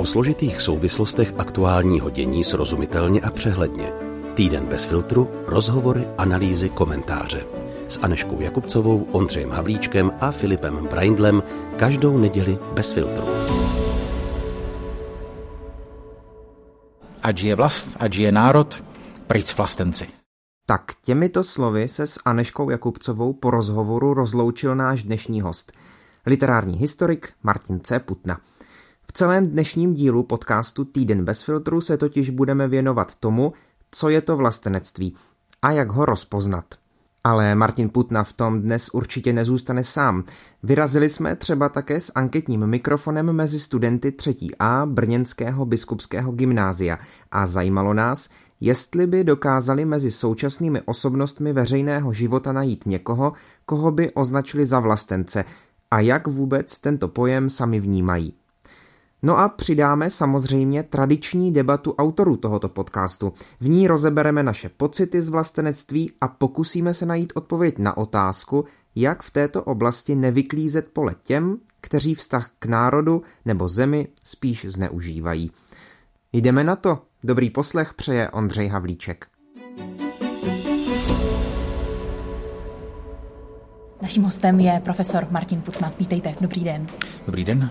o složitých souvislostech aktuálního dění srozumitelně a přehledně. Týden bez filtru, rozhovory, analýzy, komentáře. S Aneškou Jakubcovou, Ondřejem Havlíčkem a Filipem Braindlem každou neděli bez filtru. Ať je vlast, ať je národ, pryč vlastenci. Tak těmito slovy se s Aneškou Jakubcovou po rozhovoru rozloučil náš dnešní host, literární historik Martin C. Putna. V celém dnešním dílu podcastu Týden bez filtru se totiž budeme věnovat tomu, co je to vlastenectví a jak ho rozpoznat. Ale Martin Putna v tom dnes určitě nezůstane sám. Vyrazili jsme třeba také s anketním mikrofonem mezi studenty 3A Brněnského biskupského gymnázia a zajímalo nás, jestli by dokázali mezi současnými osobnostmi veřejného života najít někoho, koho by označili za vlastence a jak vůbec tento pojem sami vnímají. No a přidáme samozřejmě tradiční debatu autorů tohoto podcastu. V ní rozebereme naše pocity z vlastenectví a pokusíme se najít odpověď na otázku, jak v této oblasti nevyklízet pole těm, kteří vztah k národu nebo zemi spíš zneužívají. Jdeme na to. Dobrý poslech přeje Ondřej Havlíček. Naším hostem je profesor Martin Putna. Vítejte, dobrý den. Dobrý den.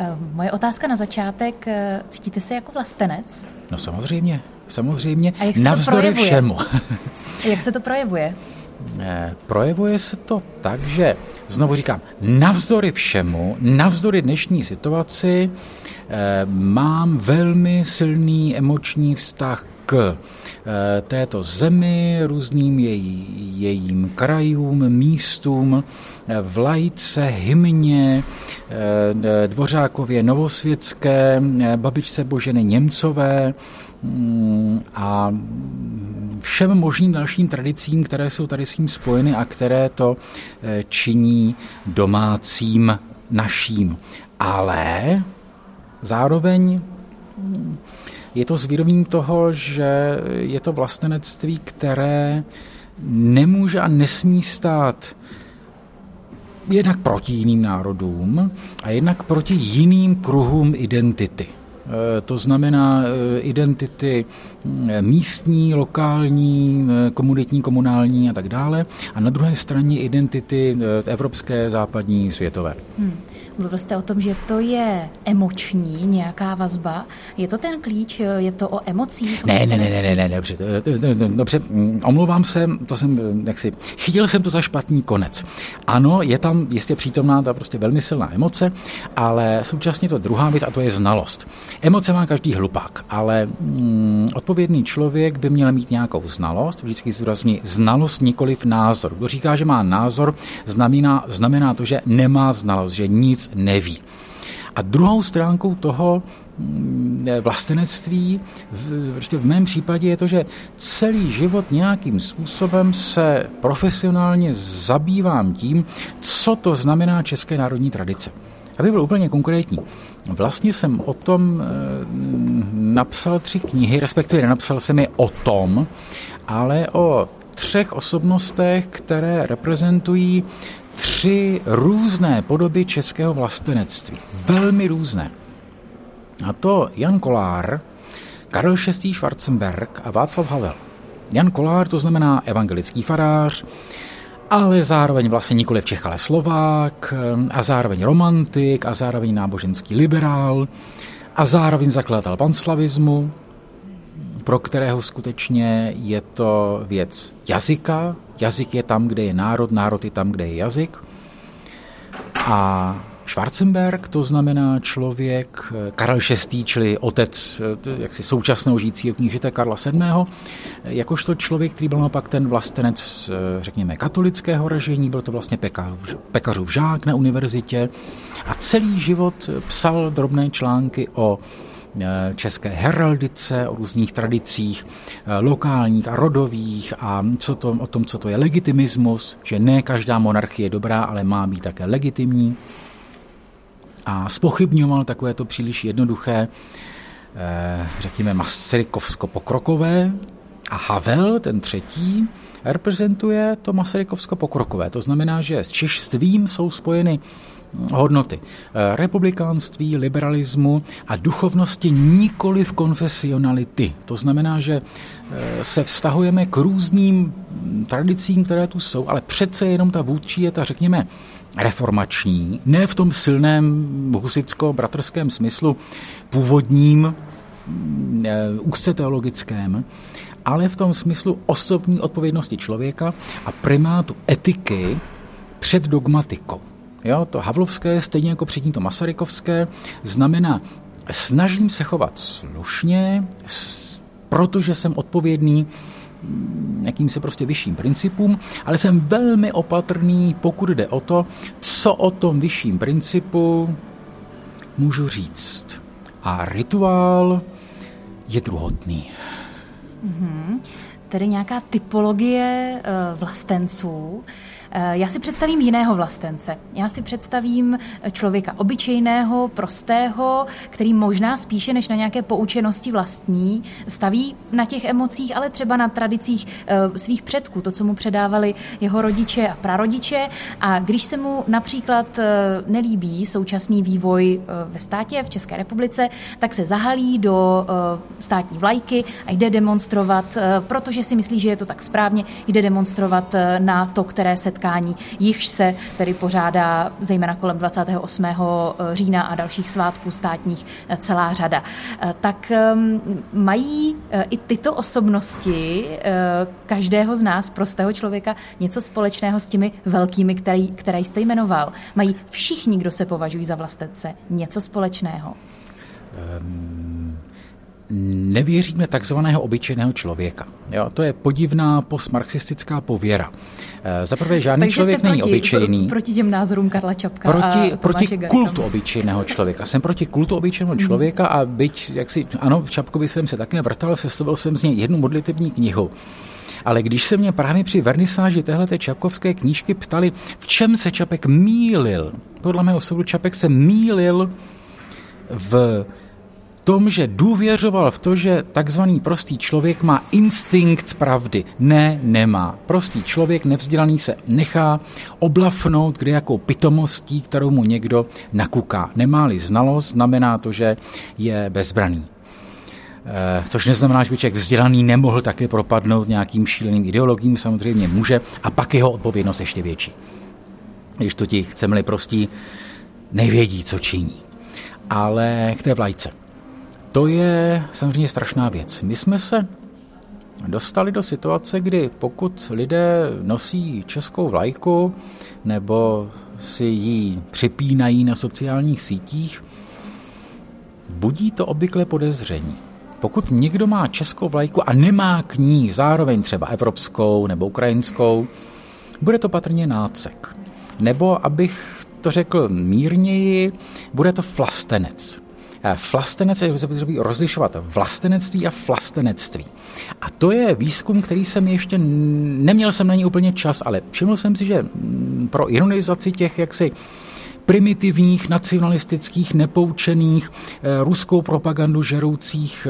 Eh, moje otázka na začátek. Eh, cítíte se jako vlastenec? No samozřejmě, samozřejmě. A jak se Navzdory to všemu. jak se to projevuje? Eh, projevuje se to tak, že, znovu říkám, navzdory všemu, navzdory dnešní situaci, mám velmi silný emoční vztah k Eh, této zemi, různým její, jejím krajům, místům, eh, vlajce, hymně, eh, Dvořákově Novosvětské, babičce Boženy Němcové mm, a všem možným dalším tradicím, které jsou tady s tím spojeny a které to činí domácím naším. Ale zároveň je to zvědomím toho, že je to vlastenectví, které nemůže a nesmí stát jednak proti jiným národům a jednak proti jiným kruhům identity. E, to znamená e, identity místní, lokální, e, komunitní, komunální a tak dále. A na druhé straně identity evropské, západní, světové. Hmm. Mluvil jste o tom, že to je emoční nějaká vazba. Je to ten klíč? Je to o emocích? Ne, ne, ne, ne, ne, ne, dobře, dobře, mm, omlouvám se, to jsem, jaksi, chytil jsem to za špatný konec. Ano, je tam jistě přítomná ta prostě velmi silná emoce, ale současně to druhá věc a to je znalost. Emoce má každý hlupák, ale mm, odpovědný člověk by měl mít nějakou znalost, vždycky zdůrazní znalost, nikoliv názor. Kdo říká, že má názor, znamená, znamená to, že nemá znalost, že nic neví. A druhou stránkou toho mm, vlastenectví, prostě v mém případě je to, že celý život nějakým způsobem se profesionálně zabývám tím, co to znamená české národní tradice. Aby byl úplně konkrétní. Vlastně jsem o tom eh, napsal tři knihy, respektive nenapsal jsem je o tom, ale o třech osobnostech, které reprezentují tři různé podoby českého vlastenectví. Velmi různé. A to Jan Kolár, Karel VI. Schwarzenberg a Václav Havel. Jan Kolár to znamená evangelický farář, ale zároveň vlastně nikoli Čech, ale Slovák, a zároveň romantik, a zároveň náboženský liberál, a zároveň zakladatel panslavismu, pro kterého skutečně je to věc jazyka. Jazyk je tam, kde je národ, národ je tam, kde je jazyk. A Schwarzenberg to znamená člověk, Karel VI., čili otec jaksi současného žijícího knížete Karla VII., jakožto člověk, který byl naopak ten vlastenec, řekněme, katolického ražení, byl to vlastně pekař, pekařův žák na univerzitě a celý život psal drobné články o Eh, české heraldice, o různých tradicích eh, lokálních a rodových a co to, o tom, co to je legitimismus, že ne každá monarchie je dobrá, ale má být také legitimní. A spochybňoval takové to příliš jednoduché, eh, řekněme, masarykovsko-pokrokové a Havel, ten třetí, reprezentuje to masarykovsko-pokrokové. To znamená, že s češstvím jsou spojeny hodnoty republikánství, liberalismu a duchovnosti nikoli v konfesionality. To znamená, že se vztahujeme k různým tradicím, které tu jsou, ale přece jenom ta vůdčí je ta, řekněme, reformační, ne v tom silném husicko-bratrském smyslu původním, úzce teologickém, ale v tom smyslu osobní odpovědnosti člověka a primátu etiky před dogmatikou. Jo, to Havlovské, stejně jako předtím to Masarykovské, znamená snažím se chovat slušně, protože jsem odpovědný jakýmsi prostě vyšším principům, ale jsem velmi opatrný, pokud jde o to, co o tom vyšším principu můžu říct. A rituál je druhotný. Mm-hmm. Tedy nějaká typologie uh, vlastenců. Eh, já si představím jiného vlastence. Já si představím člověka obyčejného, prostého, který možná spíše než na nějaké poučenosti vlastní staví na těch emocích, ale třeba na tradicích eh, svých předků, to, co mu předávali jeho rodiče a prarodiče. A když se mu například eh, nelíbí současný vývoj ve státě, v České republice, tak se zahalí do státní vlajky a jde demonstrovat, protože si myslí, že je to tak správně, jde demonstrovat na to, které se setkání, jichž se tedy pořádá zejména kolem 28. Eh, října a dalších svátků státních eh, celá řada. Eh, tak ehm, mají i tyto osobnosti každého z nás, prostého člověka, něco společného s těmi velkými, který, které jste jmenoval. Mají všichni, kdo se považují za vlastence, něco společného. Um nevěříme takzvaného obyčejného člověka. Jo, to je podivná postmarxistická pověra. Eh, za prvé, žádný Takže člověk proti, není obyčejný. Proti těm názorům Karla Čapka Proti, a proti kultu obyčejného člověka. Jsem proti kultu obyčejného mm. člověka a byť, jak si, ano, v Čapkovi jsem se také vrtal, sestavil jsem z něj jednu modlitební knihu. Ale když se mě právě při vernisáži téhleté čapkovské knížky ptali, v čem se Čapek mýlil, podle mého soudu Čapek se mýlil v tom, že důvěřoval v to, že takzvaný prostý člověk má instinkt pravdy. Ne, nemá. Prostý člověk nevzdělaný se nechá oblafnout kde jakou pitomostí, kterou mu někdo nakuká. Nemá-li znalost, znamená to, že je bezbraný. E, což neznamená, že by člověk vzdělaný nemohl také propadnout nějakým šíleným ideologiím, samozřejmě může, a pak jeho odpovědnost ještě větší. Když to ti chceme-li prostí, nevědí, co činí. Ale k té vlajce. To je samozřejmě strašná věc. My jsme se dostali do situace, kdy pokud lidé nosí českou vlajku nebo si ji připínají na sociálních sítích, budí to obvykle podezření. Pokud někdo má českou vlajku a nemá k ní zároveň třeba evropskou nebo ukrajinskou, bude to patrně nácek. Nebo, abych to řekl mírněji, bude to flastenec. Eh, flastenec je zapotřebí rozlišovat vlastenectví a flastenectví. A to je výzkum, který jsem ještě neměl jsem na ní úplně čas, ale všiml jsem si, že mm, pro ironizaci těch jaksi primitivních, nacionalistických, nepoučených, eh, ruskou propagandu žeroucích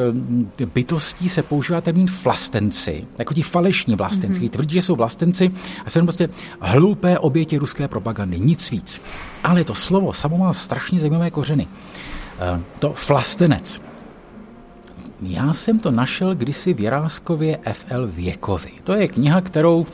eh, bytostí se používá termín vlastenci, jako ti falešní vlastenci, mm-hmm. tvrdí, že jsou vlastenci a jsou prostě hloupé oběti ruské propagandy, nic víc. Ale to slovo samo má strašně zajímavé kořeny. Eh, to Flastenec. Já jsem to našel kdysi v Jiráskově F.L. Věkovi. To je kniha, kterou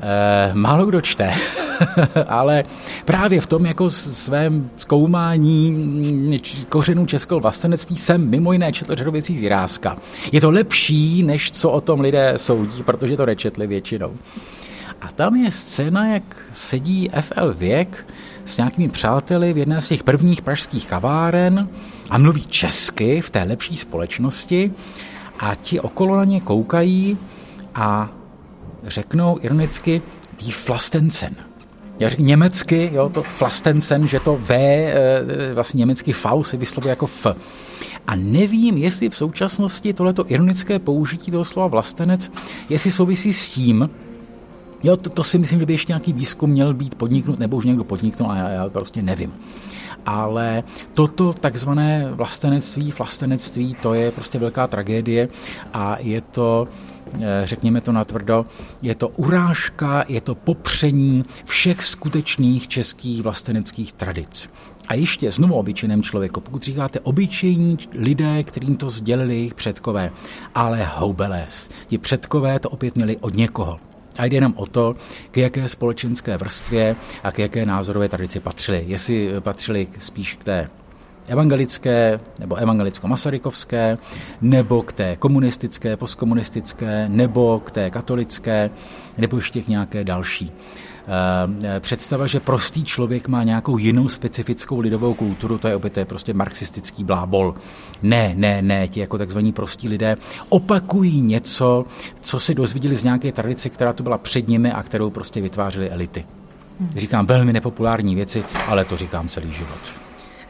eh, málo kdo čte, ale právě v tom jako svém zkoumání mm, kořenů českého vlastenectví jsem mimo jiné četl řadu věcí z Jiráska. Je to lepší, než co o tom lidé soudí, protože to nečetli většinou. A tam je scéna, jak sedí F.L. Věk s nějakými přáteli v jedné z těch prvních pražských kaváren a mluví česky v té lepší společnosti a ti okolo na ně koukají a řeknou ironicky die Flastencen. Já řeknu německy, jo, to Flastencen, že to V, e, vlastně německy V se vyslovuje jako F. A nevím, jestli v současnosti tohleto ironické použití toho slova vlastenec, jestli souvisí s tím, Jo, to, to si myslím, že by ještě nějaký výzkum měl být podniknut, nebo už někdo podniknul a já, já prostě nevím. Ale toto takzvané vlastenectví, vlastenectví, to je prostě velká tragédie a je to řekněme to natvrdo, je to urážka, je to popření všech skutečných českých vlasteneckých tradic. A ještě znovu obyčejném člověku, pokud říkáte obyčejní lidé, kterým to sdělili jejich předkové, ale houbeles, ti předkové to opět měli od někoho. A jde nám o to, k jaké společenské vrstvě a k jaké názorové tradici patřili. Jestli patřili spíš k té evangelické nebo evangelicko-masarykovské, nebo k té komunistické, postkomunistické, nebo k té katolické, nebo ještě k nějaké další. Eh, představa, že prostý člověk má nějakou jinou specifickou lidovou kulturu, to je opět to je prostě marxistický blábol. Ne, ne, ne, ti jako takzvaní prostí lidé opakují něco, co si dozvěděli z nějaké tradice, která tu byla před nimi a kterou prostě vytvářely elity. Říkám velmi nepopulární věci, ale to říkám celý život.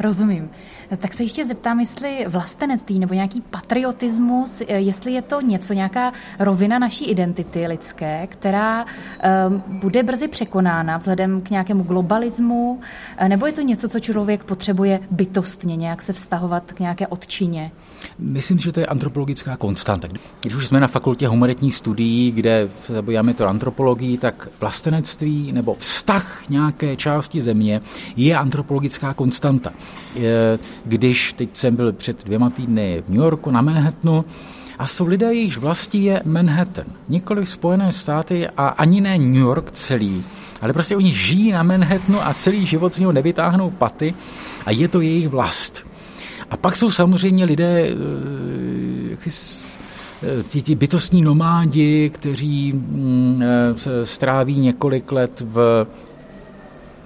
Rozumím. Tak se ještě zeptám, jestli vlastenectví nebo nějaký patriotismus, eh, jestli je to něco, nějaká rovina naší identity lidské, která um, bude brzy překonána vzhledem k nějakému globalismu, eh, nebo je to něco, co člověk potřebuje bytostně nějak se vztahovat k nějaké odčině? Myslím, že to je antropologická konstanta. Když už jsme na fakultě humanitních studií, kde zabýváme to antropologií, tak vlastenectví nebo vztah nějaké části země je antropologická konstanta. Když teď jsem byl před dvěma týdny v New Yorku na Manhattanu, a jsou lidé, jejichž vlastí je Manhattan. Nikoli Spojené státy a ani ne New York celý, ale prostě oni žijí na Manhattanu a celý život z něho nevytáhnou paty a je to jejich vlast. A pak jsou samozřejmě lidé, eh, jak eh, ti, ti bytostní nomádi, kteří mm, eh, stráví několik let v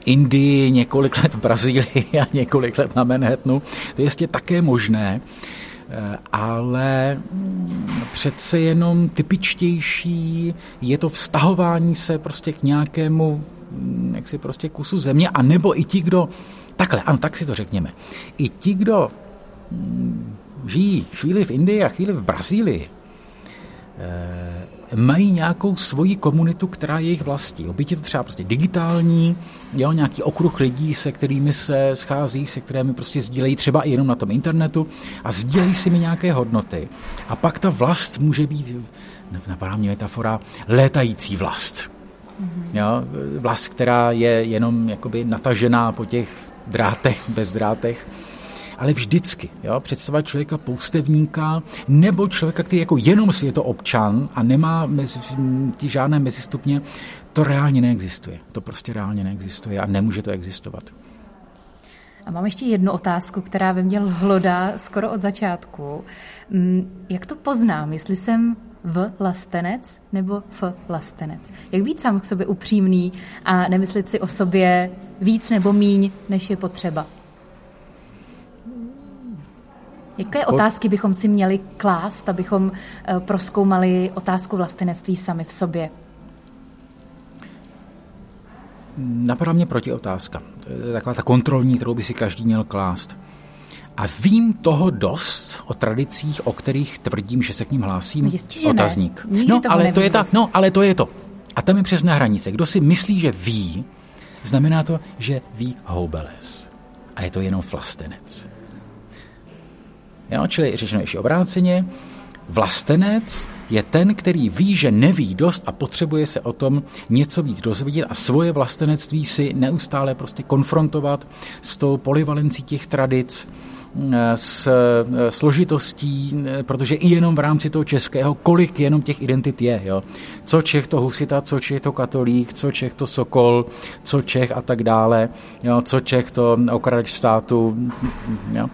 Indii, několik let v Brazílii a několik let na Manhattanu. To je jistě také možné, ale mm, přece jenom typičtější je to vztahování se prostě k nějakému mm, jaksi prostě kusu země, a nebo i ti, kdo Takhle, ano, tak si to řekněme. I ti, kdo žijí chvíli v Indii a chvíli v Brazílii, eh, mají nějakou svoji komunitu, která je jejich vlastní. Oběť je to třeba prostě digitální, jo, nějaký okruh lidí, se kterými se schází, se kterými prostě sdílejí třeba i jenom na tom internetu a sdílejí si mi nějaké hodnoty. A pak ta vlast může být, napadá mě metafora, létající vlast. Mm-hmm. Jo, vlast, která je jenom jakoby natažená po těch drátech, bez drátech ale vždycky. Jo? Představa člověka poustevníka nebo člověka, který jako jenom světoobčan a nemá mezi, žádné mezistupně, to reálně neexistuje. To prostě reálně neexistuje a nemůže to existovat. A mám ještě jednu otázku, která ve mně hlodá skoro od začátku. Mm, jak to poznám, jestli jsem v lastenec nebo f lastenec? Jak být sám k sobě upřímný a nemyslit si o sobě víc nebo míň, než je potřeba? Jaké otázky bychom si měli klást, abychom eh, proskoumali otázku vlastenectví sami v sobě? Napadá mě otázka. Taková ta kontrolní, kterou by si každý měl klást. A vím toho dost o tradicích, o kterých tvrdím, že se k ním hlásím. No jistě, že Otazník. Ne. No, ale to je ta, no, ale to je to. A tam je přesná hranice. Kdo si myslí, že ví, znamená to, že ví houbeles. A je to jenom flastenec. Jo, čili řečeno ještě obráceně, vlastenec je ten, který ví, že neví dost a potřebuje se o tom něco víc dozvědět a svoje vlastenectví si neustále prostě konfrontovat s tou polivalencí těch tradic, s složitostí, protože i jenom v rámci toho českého, kolik jenom těch identit je. Jo. Co Čech to husita, co Čech to katolík, co Čech to sokol, co Čech a tak dále, jo. co Čech to okrač státu. Jo.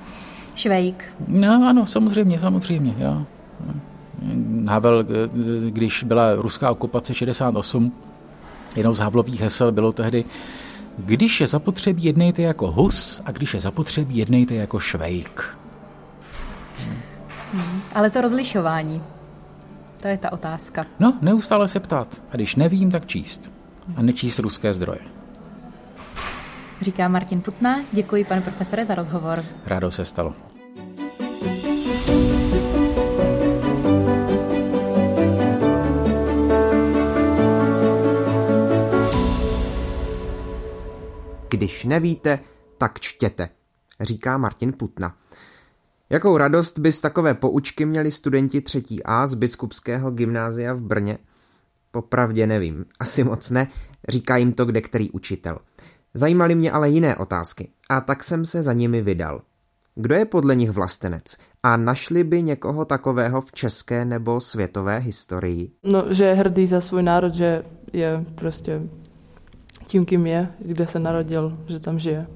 Švejk. No ano, samozřejmě, samozřejmě. Jo. Havel, když byla ruská okupace 68, jednou z Havlových hesel bylo tehdy když je zapotřebí, jednejte jako Hus a když je zapotřebí, jednejte jako Švejk. Hmm, ale to rozlišování, to je ta otázka. No, neustále se ptát. A když nevím, tak číst. A nečíst ruské zdroje. Říká Martin Putna. Děkuji, pane profesore, za rozhovor. Rádo se stalo. Když nevíte, tak čtěte, říká Martin Putna. Jakou radost by z takové poučky měli studenti třetí A z biskupského gymnázia v Brně? Popravdě nevím, asi moc ne, říká jim to kde který učitel. Zajímaly mě ale jiné otázky a tak jsem se za nimi vydal. Kdo je podle nich vlastenec? A našli by někoho takového v české nebo světové historii? No, že je hrdý za svůj národ, že je prostě tím, kým je, kde se narodil, že tam žije.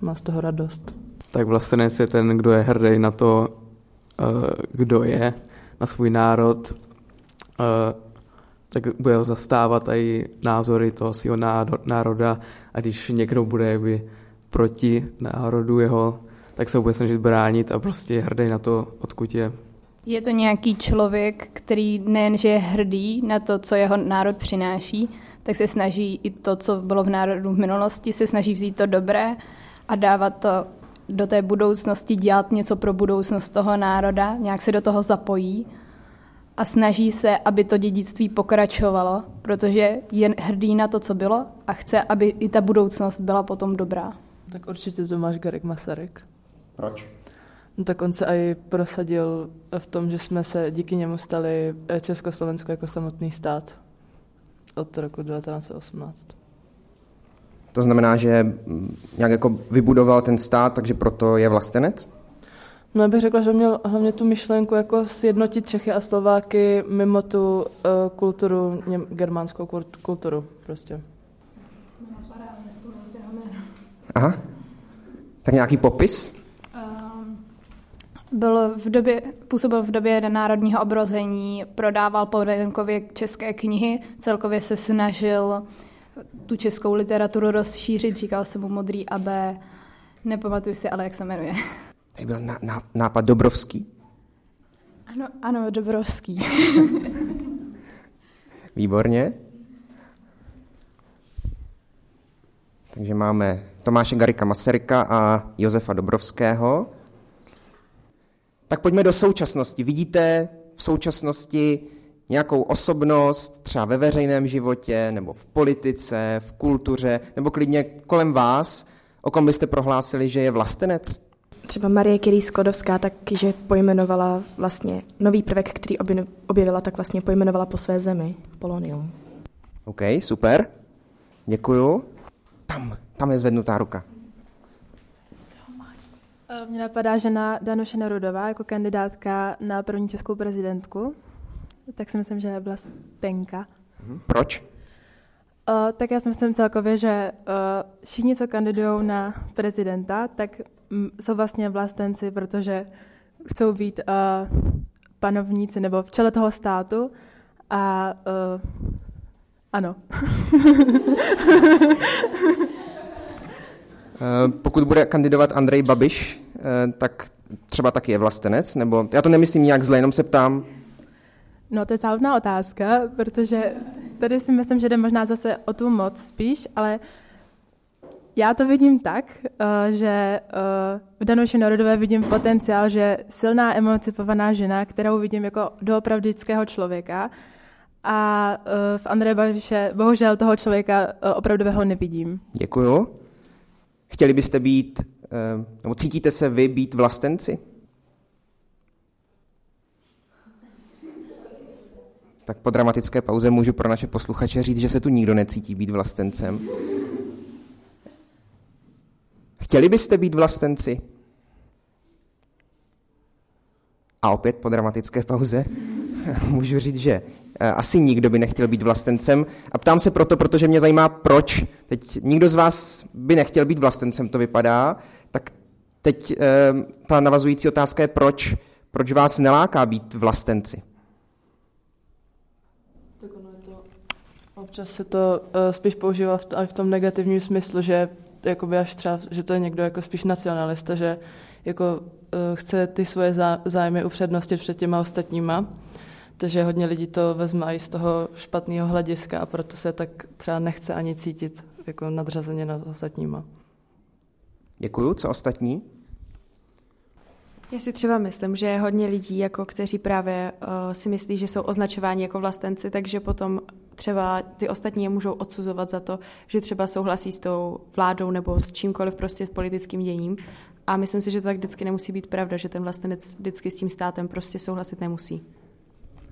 Má z toho radost. Tak vlastenec je ten, kdo je hrdý na to, eh, kdo je, na svůj národ, eh, tak bude zastávat i názory toho svého národa a když někdo bude jakby proti národu jeho, tak se bude snažit bránit a prostě je hrdý na to, odkud je. Je to nějaký člověk, který nejenže je hrdý na to, co jeho národ přináší, tak se snaží i to, co bylo v národu v minulosti, se snaží vzít to dobré a dávat to do té budoucnosti, dělat něco pro budoucnost toho národa, nějak se do toho zapojí a snaží se, aby to dědictví pokračovalo, protože je hrdý na to, co bylo a chce, aby i ta budoucnost byla potom dobrá. Tak určitě to máš Garek Masaryk. Proč? No tak on se i prosadil v tom, že jsme se díky němu stali Československo jako samotný stát od roku 1918. To znamená, že nějak jako vybudoval ten stát, takže proto je vlastenec? No já bych řekla, že měl hlavně tu myšlenku jako sjednotit Čechy a Slováky mimo tu uh, kulturu, něm, germánskou kulturu prostě. Aha. Tak nějaký popis? Ehm, byl v době, působil v době národního obrození, prodával po venkově české knihy, celkově se snažil tu českou literaturu rozšířit, říkal se mu Modrý AB, nepamatuju si ale, jak se jmenuje. Tady byl ná, ná, nápad Dobrovský? Ano, ano, Dobrovský. Výborně. Takže máme Tomáše Garika Masaryka a Josefa Dobrovského. Tak pojďme do současnosti. Vidíte v současnosti nějakou osobnost, třeba ve veřejném životě, nebo v politice, v kultuře, nebo klidně kolem vás, o kom byste prohlásili, že je vlastenec? Třeba Marie Curie Sklodovská takže pojmenovala vlastně nový prvek, který objevila, tak vlastně pojmenovala po své zemi, polonium. OK, super. Děkuju. Tam, tam je zvednutá ruka. Eh, mně napadá žena Danuše Nerudová jako kandidátka na první českou prezidentku. Tak si myslím, že je vlastenka. Mhm. Proč? Uh, tak já si myslím celkově, že uh, všichni, co kandidují na prezidenta, tak m, jsou vlastně vlastenci, protože chcou být uh, panovníci nebo v čele toho státu a uh, ano. Pokud bude kandidovat Andrej Babiš, tak třeba taky je vlastenec, nebo já to nemyslím nějak zle, jenom se ptám. No to je záludná otázka, protože tady si myslím, že jde možná zase o tu moc spíš, ale já to vidím tak, eh, že eh, v Danuši Norodové vidím potenciál, že silná emancipovaná žena, kterou vidím jako doopravdického člověka, a eh, v Andreje Babiše bohužel toho člověka opravdového nevidím. Děkuju. Chtěli byste být, nebo cítíte se vy být vlastenci? Tak po dramatické pauze můžu pro naše posluchače říct, že se tu nikdo necítí být vlastencem. Chtěli byste být vlastenci? A opět po dramatické pauze můžu říct, že eh, asi nikdo by nechtěl být vlastencem. A ptám se proto, protože mě zajímá, proč. Teď nikdo z vás by nechtěl být vlastencem, to vypadá. Tak teď eh, ta navazující otázka je, proč, proč vás neláká být vlastenci? Občas se to uh, spíš používá v, v tom negativním smyslu, že jakoby až třeba, že to je někdo jako spíš nacionalista, že jako uh, chce ty svoje zájmy upřednostit před těma ostatníma. Takže hodně lidí to vezme i z toho špatného hlediska a proto se tak třeba nechce ani cítit jako nadřazeně nad ostatníma. Děkuju. Co ostatní? Já si třeba myslím, že je hodně lidí, jako kteří právě uh, si myslí, že jsou označováni jako vlastenci, takže potom třeba ty ostatní je můžou odsuzovat za to, že třeba souhlasí s tou vládou nebo s čímkoliv prostě s politickým děním A myslím si, že to tak vždycky nemusí být pravda, že ten vlastenec vždycky s tím státem prostě souhlasit nemusí.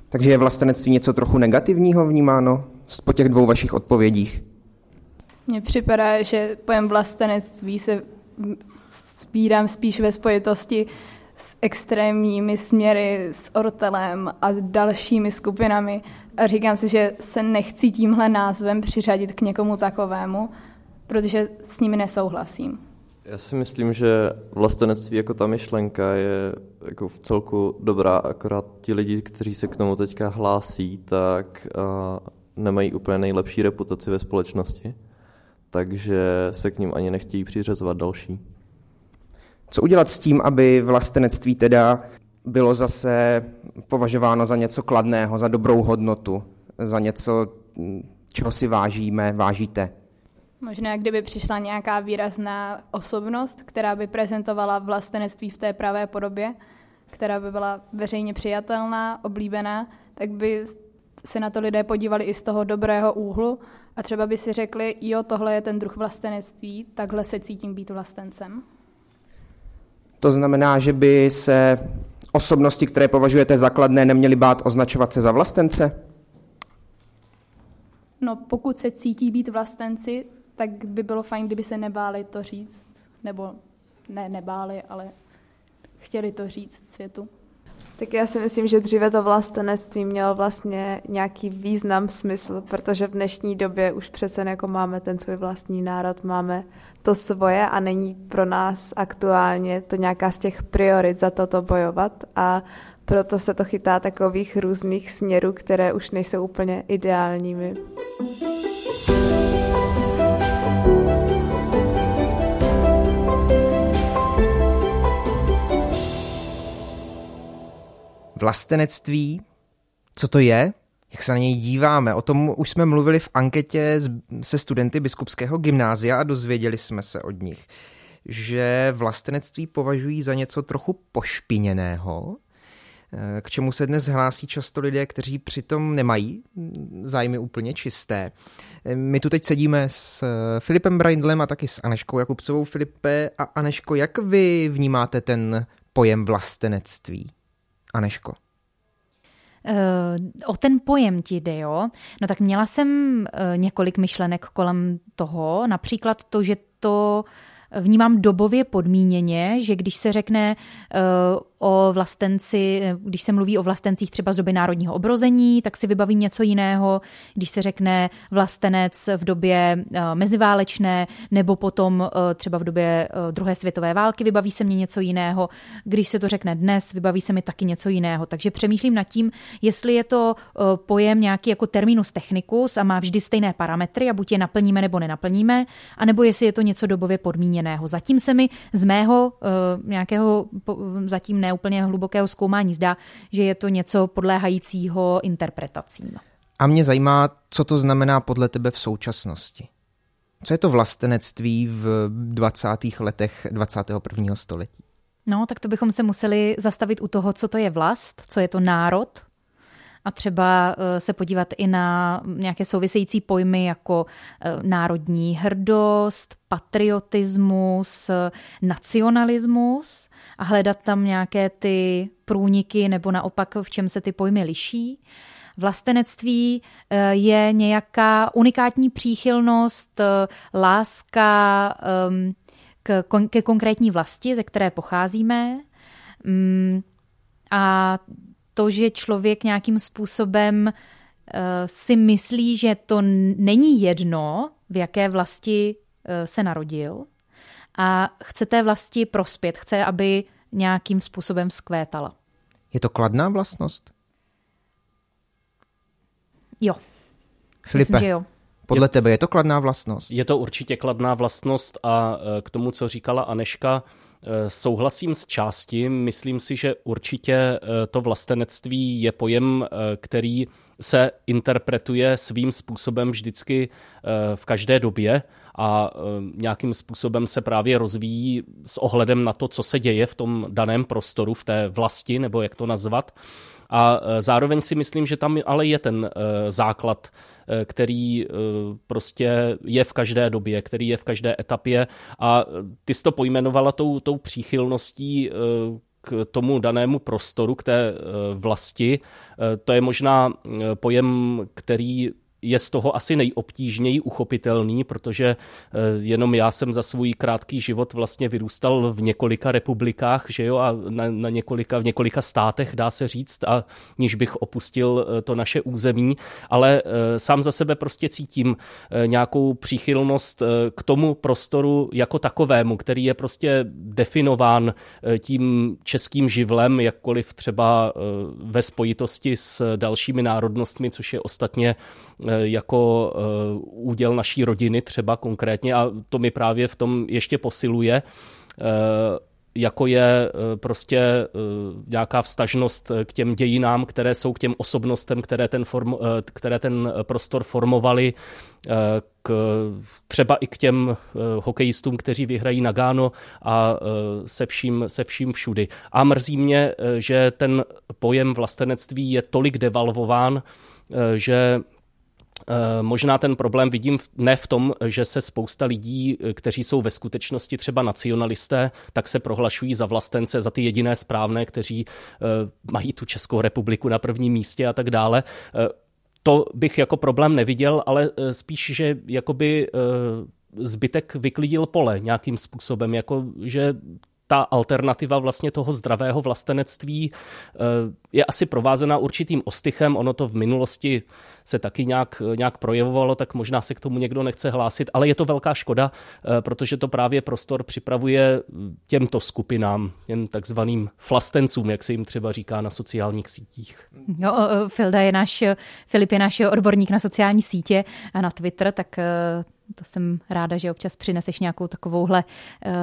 Takže je vlastenectví něco trochu negativního vnímáno po těch dvou vašich odpovědích? Mně připadá, že pojem vlastenectví se sbírám spíš ve spojitosti s extrémními směry, s Ortelem a dalšími skupinami. A říkám si, že se nechci tímhle názvem přiřadit k někomu takovému, protože s nimi nesouhlasím. Já si myslím, že vlastenectví jako ta myšlenka je jako v celku dobrá, akorát ti lidi, kteří se k tomu teďka hlásí, tak uh, nemají úplně nejlepší reputaci ve společnosti, takže se k ním ani nechtějí přiřazovat další. Co udělat s tím, aby vlastenectví teda bylo zase považováno za něco kladného, za dobrou hodnotu, za něco, čeho si vážíme, vážíte? Možná, kdyby přišla nějaká výrazná osobnost, která by prezentovala vlastenectví v té pravé podobě, která by byla veřejně přijatelná, oblíbená, tak by se na to lidé podívali i z toho dobrého úhlu a třeba by si řekli, jo, tohle je ten druh vlastenectví, takhle se cítím být vlastencem. To znamená, že by se osobnosti, které považujete za kladné, neměly bát označovat se za vlastence? No, pokud se cítí být vlastenci, tak by bylo fajn, kdyby se nebáli to říct. Nebo ne, nebáli, ale chtěli to říct světu. Tak já si myslím, že dříve to vlastenectví mělo vlastně nějaký význam, smysl, protože v dnešní době už přece jako máme ten svůj vlastní národ, máme to svoje a není pro nás aktuálně to nějaká z těch priorit za toto bojovat a proto se to chytá takových různých směrů, které už nejsou úplně ideálními. Vlastenectví, co to je, jak se na něj díváme. O tom už jsme mluvili v anketě se studenty biskupského gymnázia a dozvěděli jsme se od nich, že vlastenectví považují za něco trochu pošpiněného, k čemu se dnes hlásí často lidé, kteří přitom nemají zájmy úplně čisté. My tu teď sedíme s Filipem Braindlem a taky s Aneškou Jakubcovou. Filipe a Aneško, jak vy vnímáte ten pojem vlastenectví? Aneško? Uh, o ten pojem ti jde, jo? No tak měla jsem uh, několik myšlenek kolem toho, například to, že to vnímám dobově podmíněně, že když se řekne uh, o vlastenci, když se mluví o vlastencích třeba z doby národního obrození, tak si vybavím něco jiného. Když se řekne vlastenec v době uh, meziválečné nebo potom uh, třeba v době druhé světové války, vybaví se mě něco jiného. Když se to řekne dnes, vybaví se mi taky něco jiného. Takže přemýšlím nad tím, jestli je to pojem nějaký jako terminus technicus a má vždy stejné parametry a buď je naplníme nebo nenaplníme, anebo jestli je to něco dobově podmíněného. Zatím se mi z mého nějakého zatím ne úplně hlubokého zkoumání zdá, že je to něco podléhajícího interpretacím. A mě zajímá, co to znamená podle tebe v současnosti. Co je to vlastenectví v 20. letech 21. století? No, tak to bychom se museli zastavit u toho, co to je vlast, co je to národ, a třeba eh, se podívat i na nějaké související pojmy jako eh, národní hrdost, patriotismus, nacionalismus a hledat tam nějaké ty průniky nebo naopak v čem se ty pojmy liší. Vlastenectví eh, je nějaká unikátní příchylnost, láska ehm, ke konkrétní vlasti, ze které pocházíme. Mm, a to, že člověk nějakým způsobem uh, si myslí, že to není jedno, v jaké vlasti uh, se narodil a chce té vlasti prospět, chce, aby nějakým způsobem skvétala. Je to kladná vlastnost? Jo. Filipe, Myslím, že jo. podle je, tebe je to kladná vlastnost? Je to určitě kladná vlastnost a e, k tomu, co říkala Aneška, Eh, souhlasím s části, myslím si, že určitě eh, to vlastenectví je pojem, eh, který se interpretuje svým způsobem vždycky v každé době a nějakým způsobem se právě rozvíjí s ohledem na to, co se děje v tom daném prostoru, v té vlasti, nebo jak to nazvat. A zároveň si myslím, že tam ale je ten základ který prostě je v každé době, který je v každé etapě a ty jsi to pojmenovala tou, tou příchylností k tomu danému prostoru, k té vlasti. To je možná pojem, který je z toho asi nejobtížněji uchopitelný, protože eh, jenom já jsem za svůj krátký život vlastně vyrůstal v několika republikách, že jo, a na, na několika, v několika státech, dá se říct, a níž bych opustil eh, to naše území, ale eh, sám za sebe prostě cítím nějakou příchylnost k tomu prostoru jako takovému, který je prostě definován tím českým živlem, jakkoliv třeba ve spojitosti s dalšími národnostmi, což je ostatně jako eh, úděl naší rodiny třeba konkrétně a to mi právě v tom ještě posiluje eh, jako je prostě nějaká vstažnost k těm dějinám, které jsou k těm osobnostem, které ten, form, které ten prostor formovali, k, třeba i k těm hokejistům, kteří vyhrají Nagano a se vším, se vším všudy. A mrzí mě, že ten pojem vlastenectví je tolik devalvován, že Eh, možná ten problém vidím ne v tom, že se spousta lidí, eh, kteří jsou ve skutečnosti třeba nacionalisté, tak se prohlašují za vlastence, za ty jediné správné, kteří eh, mají tu Českou republiku na prvním místě a tak dále. To bych jako problém neviděl, ale spíš, že jakoby zbytek vyklidil pole nějakým způsobem, jako že ta alternativa vlastně toho zdravého vlastenectví je asi provázena určitým ostychem. Ono to v minulosti se taky nějak, nějak projevovalo, tak možná se k tomu někdo nechce hlásit, ale je to velká škoda, eh, protože to právě prostor připravuje těmto skupinám, těm takzvaným flastencům, jak se jim třeba říká na sociálních sítích. Jo, Filda je náš, Filip je náš odborník na sociální sítě a na Twitter, tak eh, to jsem ráda, že občas přineseš nějakou takovouhle uh,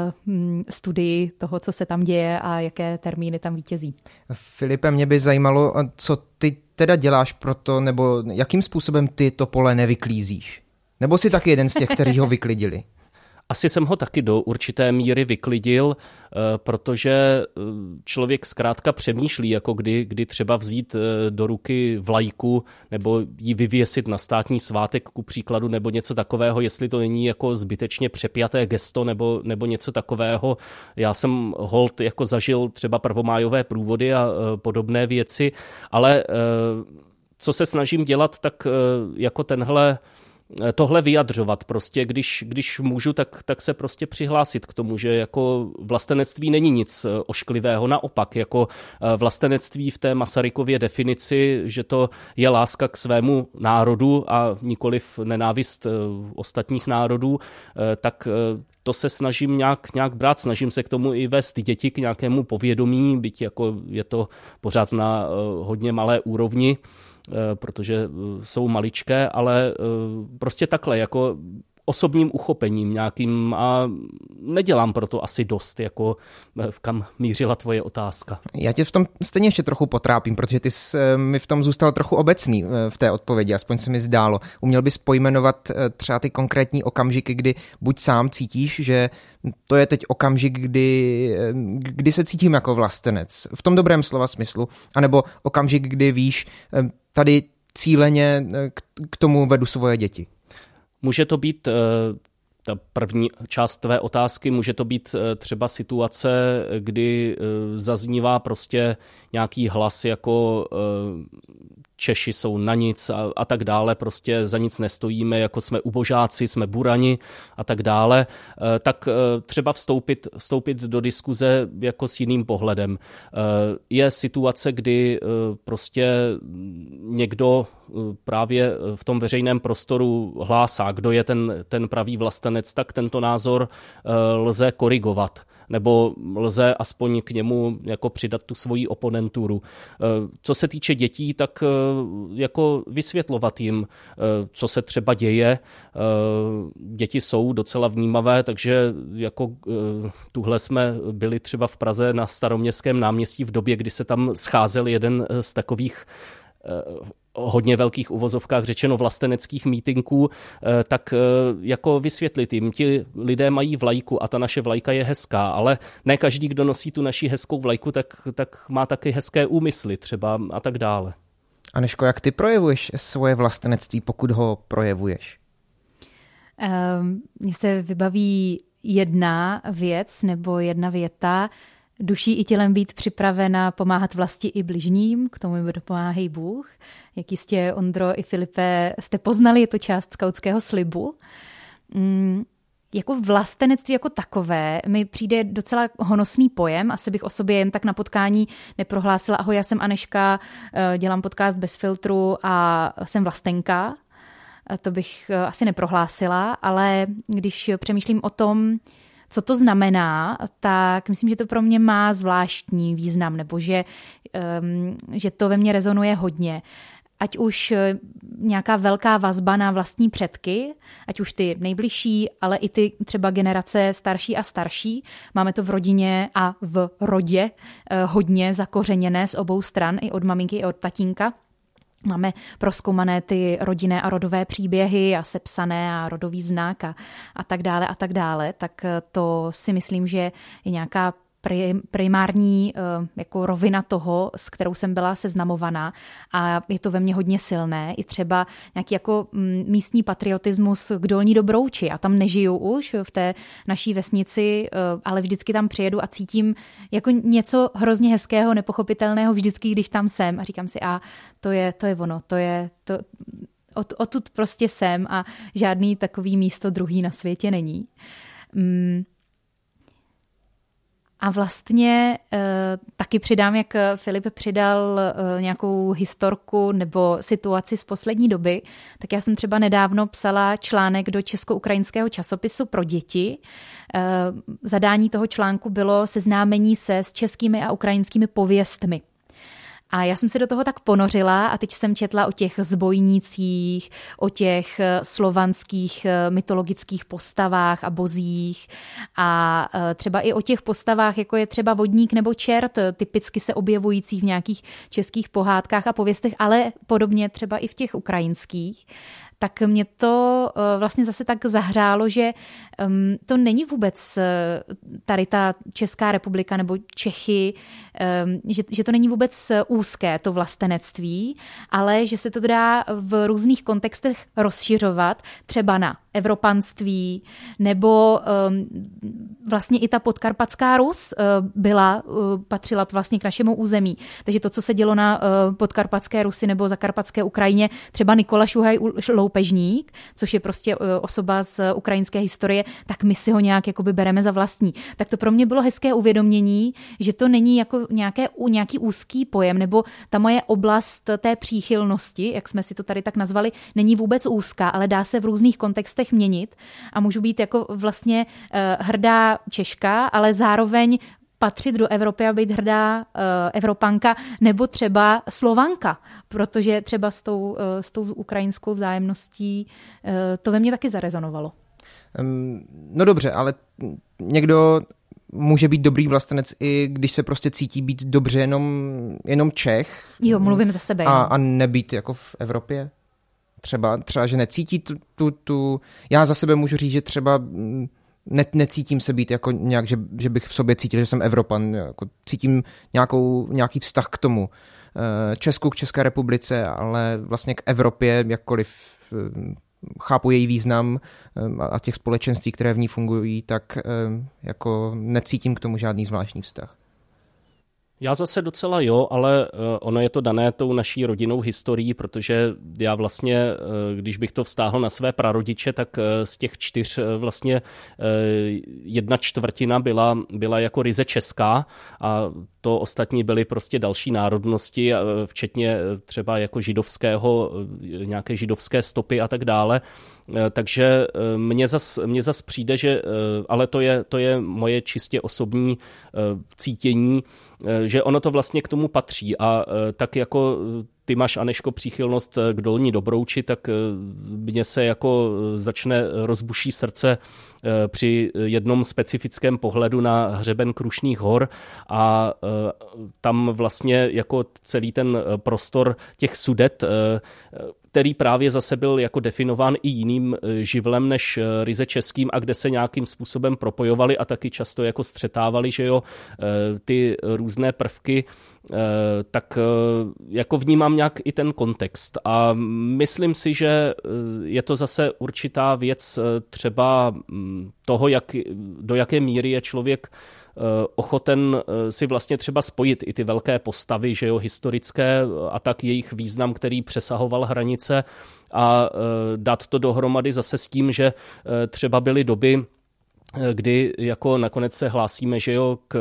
studii toho, co se tam děje a jaké termíny tam vítězí. Filipe, mě by zajímalo, co ty teda děláš pro to, nebo jakým způsobem ty to pole nevyklízíš? Nebo jsi taky jeden z těch, kteří ho vyklidili? Asi jsem ho taky do určité míry vyklidil, eh, protože eh, člověk zkrátka přemýšlí, jako kdy, kdy třeba vzít eh, do ruky vlajku nebo ji vyvěsit na státní svátek ku příkladu nebo něco takového, jestli to není jako zbytečně přepjaté gesto nebo, nebo něco takového. Já jsem hold jako zažil třeba prvomájové průvody a podobné věci, ale co se snažím dělat, tak jako tenhle tohle vyjadřovat. Prostě když, když můžu, tak, tak se prostě přihlásit k tomu, že jako vlastenectví není nic eh, ošklivého. Naopak, jako eh, vlastenectví v té Masarykově definici, že to je láska k svému národu a nikoliv nenávist ostatních národů, tak to se snažím nějak, nějak brát, snažím se k tomu i vést děti k nějakému povědomí, byť jako je to pořád na hodně malé úrovni. Eh, protože eh, jsou maličké, ale eh, prostě takhle, jako osobním uchopením nějakým a nedělám proto asi dost, jako kam mířila tvoje otázka. Já tě v tom stejně ještě trochu potrápím, protože ty jsi mi v tom zůstal trochu obecný v té odpovědi, aspoň se mi zdálo. Uměl bys pojmenovat třeba ty konkrétní okamžiky, kdy buď sám cítíš, že to je teď okamžik, kdy, kdy se cítím jako vlastenec, v tom dobrém slova smyslu, anebo okamžik, kdy víš, tady cíleně eh, k tomu vedu svoje děti? Může to být eh, ta první část tvé otázky, může to být eh, třeba situace, kdy zaznívá prostě nějaký hlas jako Češi jsou na nic a, a tak dále, prostě za nic nestojíme, jako jsme ubožáci, jsme burani a tak dále, eh, tak eh, třeba vstoupit, vstoupit do diskuze jako s jiným pohledem. Eh, je situace, kdy prostě někdo právě v tom veřejném prostoru hlásá, kdo je ten, ten pravý vlastenec, tak tento názor lze korigovat nebo lze aspoň k němu jako přidat tu svoji oponenturu. Eh, co se týče dětí, tak eh, jako vysvětlovat jim, eh, co se třeba děje. Děti jsou docela vnímavé, takže jako tuhle jsme byli třeba v Praze na staroměstském náměstí v době, kdy se tam scházel jeden z takových hodně velkých uvozovkách řečeno vlasteneckých mítinků, eh, tak eh, jako vysvětlit jim, ti lidé mají vlajku a ta naše vlajka je hezká, ale ne každý, kdo nosí tu naši hezkou vlajku, tak, tak má taky hezké úmysly třeba a tak dále. Aneško, jak ty projevuješ svoje vlastenectví, pokud ho projevuješ? Um, mně se vybaví jedna věc nebo jedna věta, duší i tělem být připravena pomáhat vlasti i bližním, k tomu mi dopomáhají Bůh. Jak jistě Ondro i Filipe jste poznali, je to část skautského slibu. Mm, jako vlastenectví jako takové mi přijde docela honosný pojem. Asi bych o sobě jen tak na potkání neprohlásila, ahoj, já jsem Aneška, eh, dělám podcast bez filtru a jsem vlastenka. To bych eh, asi neprohlásila, ale když přemýšlím o tom, co to znamená, tak myslím, že to pro mě má zvláštní význam, nebo že, um, že to ve mně rezonuje hodně ať už eh, nějaká velká vazba na vlastní předky, ať už ty nejbližší, ale i ty třeba generace starší a starší. Máme to v rodině a v rodě eh, hodně zakořeněné z obou stran, i od maminky, i od tatínka. Máme proskoumané ty rodinné a rodové příběhy a sepsané a rodový znak a, a tak dále a tak dále, tak to si myslím, že je nějaká primární eh, jako rovina toho, s kterou jsem byla seznamovaná a je to ve mně hodně silné. I třeba nějaký jako mm, místní patriotismus k Dolní Dobrouči. A tam nežiju už v té naší vesnici, eh, ale vždycky tam přijedu a cítím jako něco hrozně hezkého, nepochopitelného vždycky, když tam jsem a říkám si, a to je, to je ono, to je, to, od, odtud prostě jsem a žádný takový místo druhý na světě není. Mm, a vlastně e, taky přidám, jak Filip přidal e, nějakou historku nebo situaci z poslední doby, tak já jsem třeba nedávno psala článek do česko-ukrajinského časopisu pro děti. Zadání toho článku bylo seznámení se s českými a ukrajinskými pověstmi. A já jsem se do toho tak ponořila a teď jsem četla o těch zbojnících, o těch eh, slovanských eh, mytologických postavách a bozích a eh, třeba i o těch postavách, jako je třeba vodník nebo čert, typicky se objevujících v nějakých českých pohádkách a pověstech, ale podobně třeba i v těch ukrajinských tak mě to eh, vlastně zase tak zahřálo, že ehm, to není vůbec eh, tady ta Česká republika nebo Čechy, ehm, že, že to není vůbec úzké, to vlastenectví, ale že se to dá v různých kontextech rozšiřovat, třeba na evropanství, nebo um, vlastně i ta podkarpatská Rus uh, byla, uh, patřila vlastně k našemu území. Takže to, co se dělo na uh, podkarpatské Rusy nebo zakarpatské Ukrajině, třeba Nikola Šuhaj Loupežník, což je prostě uh, osoba z ukrajinské historie, tak my si ho nějak jakoby bereme za vlastní. Tak to pro mě bylo hezké uvědomění, že to není jako nějaké, nějaký úzký pojem, nebo ta moje oblast té příchylnosti, jak jsme si to tady tak nazvali, není vůbec úzká, ale dá se v různých kontextech letech měnit a můžu být jako vlastně eh, hrdá Češka, ale zároveň patřit do Evropy a být hrdá uh, Evropanka nebo třeba Slovanka, protože třeba s tou, uh, s tou ukrajinskou vzájemností uh, to ve mně taky zarezonovalo. No dobře, ale někdo může být dobrý vlastenec i když se prostě cítí být dobře jenom, jenom Čech. Jo, mluvím za sebe. A, a nebýt jako v Evropě? Třeba, třeba že necítí tu, tu, tu, já za sebe můžu říct, že třeba mm, ne, necítím se být jako nějak, že, že bych v sobě cítil, že jsem Evropan, jako cítím nějakou, nějaký vztah k tomu. Eh, Česku, k České republice, ale vlastně k Evropě, jakkoliv eh, chápu její význam eh, a těch společenství, které v ní fungují, tak jako necítím k tomu žádný zvláštní vztah. Já zase docela jo, ale eh, ono je to dané tou naší rodinnou historií, protože já vlastně, eh, když bych to vztáhl na své prarodiče, tak eh, z těch čtyř vlastně jedna čtvrtina byla, byla jako ryze česká a to ostatní byly prostě další národnosti, včetně třeba jako židovského, nějaké židovské stopy a tak dále. Takže mně zas, mně zas přijde, že, ale to je, to je moje čistě osobní cítění, že ono to vlastně k tomu patří a tak jako ty máš, Aneško, příchylnost k dolní Dobrouči, tak mně se jako začne rozbuší srdce při jednom specifickém pohledu na hřeben Krušných hor a tam vlastně jako celý ten prostor těch sudet který právě zase byl jako definován i jiným e, živlem než e, ryze českým a kde se nějakým způsobem propojovali a taky často jako střetávali, že jo, e, ty různé prvky, tak jako vnímám nějak i ten kontext. A myslím si, že je to zase určitá věc třeba toho, jak, do jaké míry je člověk ochoten eh, si vlastně třeba spojit i ty velké postavy, že jo, historické a tak jejich význam, který přesahoval hranice a eh, dát to dohromady zase s tím, že třeba byly doby, kdy jako nakonec se hlásíme, že jo, k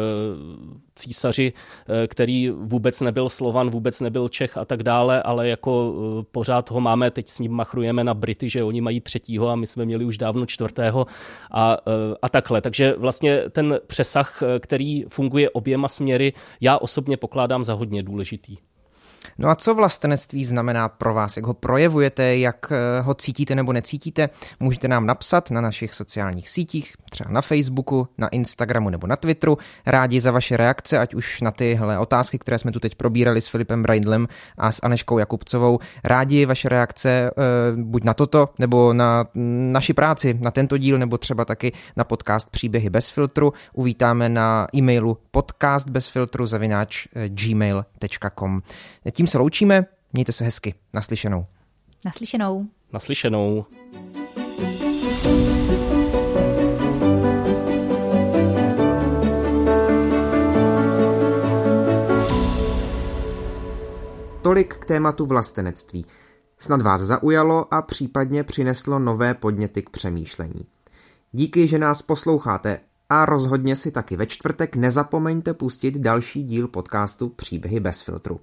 císaři, eh, který vůbec nebyl Slovan, vůbec nebyl Čech a tak dále, ale jako eh, pořád ho máme, teď s ním machrujeme na Brity, že oni mají třetího a my jsme měli už dávno čtvrtého a, eh, a takhle. Takže vlastně ten přesah, který funguje oběma směry, já osobně pokládám za hodně důležitý. No a co vlastenectví znamená pro vás? Jak ho projevujete, jak eh, ho cítíte nebo necítíte? Můžete nám napsat na našich sociálních sítích, třeba na Facebooku, na Instagramu nebo na Twitteru. Rádi za vaše reakce, ať už na tyhle otázky, které jsme tu teď probírali s Filipem Braindlem a s Aneškou Jakubcovou. Rádi vaše reakce eh, buď na toto, nebo na naši práci, na tento díl, nebo třeba taky na podcast Příběhy bez filtru. Uvítáme na e-mailu podcast bez filtru zavináč eh, gmail.com. Tím se loučíme, mějte se hezky. Naslyšenou. Naslyšenou. Naslyšenou. Tolik k tématu vlastenectví. Snad vás zaujalo a případně přineslo nové podněty k přemýšlení. Díky, že nás posloucháte a rozhodně si taky ve čtvrtek nezapomeňte pustit další díl podcastu Příběhy bez filtru.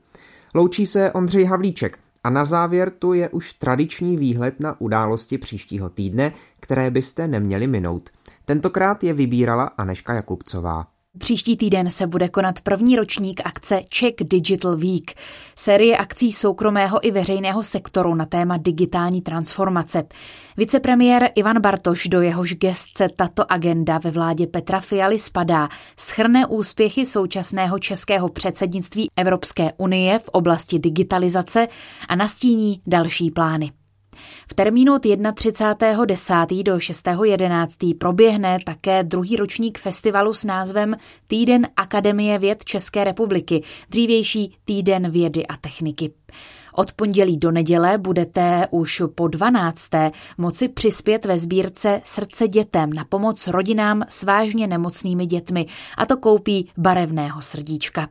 Loučí se Ondřej Havlíček a na závěr tu je už tradiční výhled na události příštího týdne, které byste neměli minout. Tentokrát je vybírala Aneška Jakubcová. Příští týden se bude konat první ročník akce Czech Digital Week, série akcí soukromého i veřejného sektoru na téma digitální transformace. Vicepremiér Ivan Bartoš, do jehož gestce tato agenda ve vládě Petra Fialy spadá, schrne úspěchy současného českého předsednictví Evropské unie v oblasti digitalizace a nastíní další plány. V termínu od 31.10. do 6.11. proběhne také druhý ročník festivalu s názvem Týden Akademie věd České republiky, dřívější Týden vědy a techniky. Od pondělí do neděle budete už po 12. moci přispět ve sbírce Srdce dětem na pomoc rodinám s vážně nemocnými dětmi a to koupí barevného srdíčka.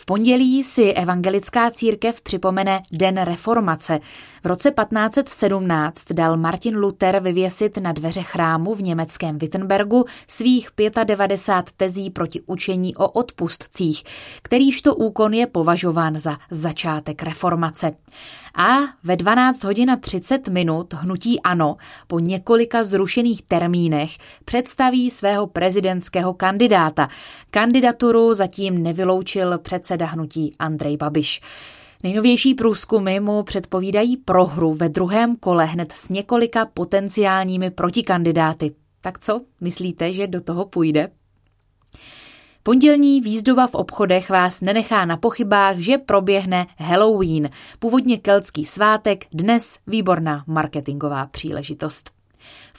V pondělí si evangelická církev připomene Den reformace. V roce 1517 dal Martin Luther vyvěsit na dveře chrámu v německém Wittenbergu svých 95 tezí proti učení o odpustcích, kterýž to úkon je považován za začátek reformace. A ve 12 hodin a 30 minut hnutí ANO po několika zrušených termínech představí svého prezidentského kandidáta. Kandidaturu zatím nevyloučil předseda hnutí Andrej Babiš. Nejnovější průzkumy mu předpovídají prohru ve druhém kole hned s několika potenciálními protikandidáty. Tak co, myslíte, že do toho půjde? Pondělní výzdoba v obchodech vás nenechá na pochybách, že proběhne Halloween, původně keltský svátek, dnes výborná marketingová příležitost.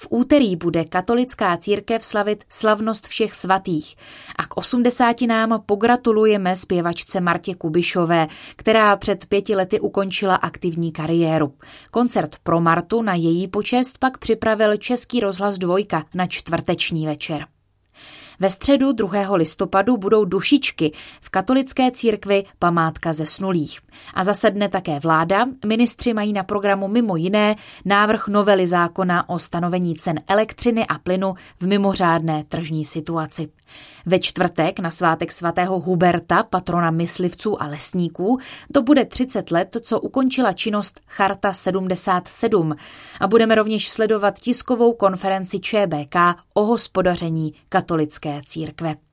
V úterý bude katolická církev slavit slavnost všech svatých a k osmdesátinám pogratulujeme zpěvačce Martě Kubišové, která před pěti lety ukončila aktivní kariéru. Koncert pro Martu na její počest pak připravil Český rozhlas dvojka na čtvrteční večer. Ve středu 2. listopadu budou dušičky v katolické církvi památka zesnulých. A zasedne také vláda. Ministři mají na programu mimo jiné návrh novely zákona o stanovení cen elektřiny a plynu v mimořádné tržní situaci. Ve čtvrtek na svátek svatého Huberta, patrona myslivců a lesníků, to bude 30 let, co ukončila činnost Charta 77 a budeme rovněž sledovat tiskovou konferenci ČBK o hospodaření katolické církve.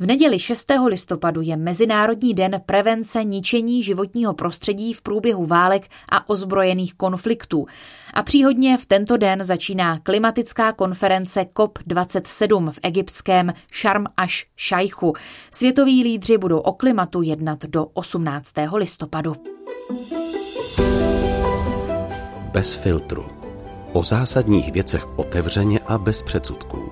V neděli 6. listopadu je Mezinárodní den prevence ničení životního prostředí v průběhu válek a ozbrojených konfliktů. A příhodně v tento den začíná klimatická konference COP27 v egyptském Sharm až Šajchu. Světoví lídři budou o klimatu jednat do 18. listopadu. Bez filtru. O zásadních věcech otevřeně a bez předsudků.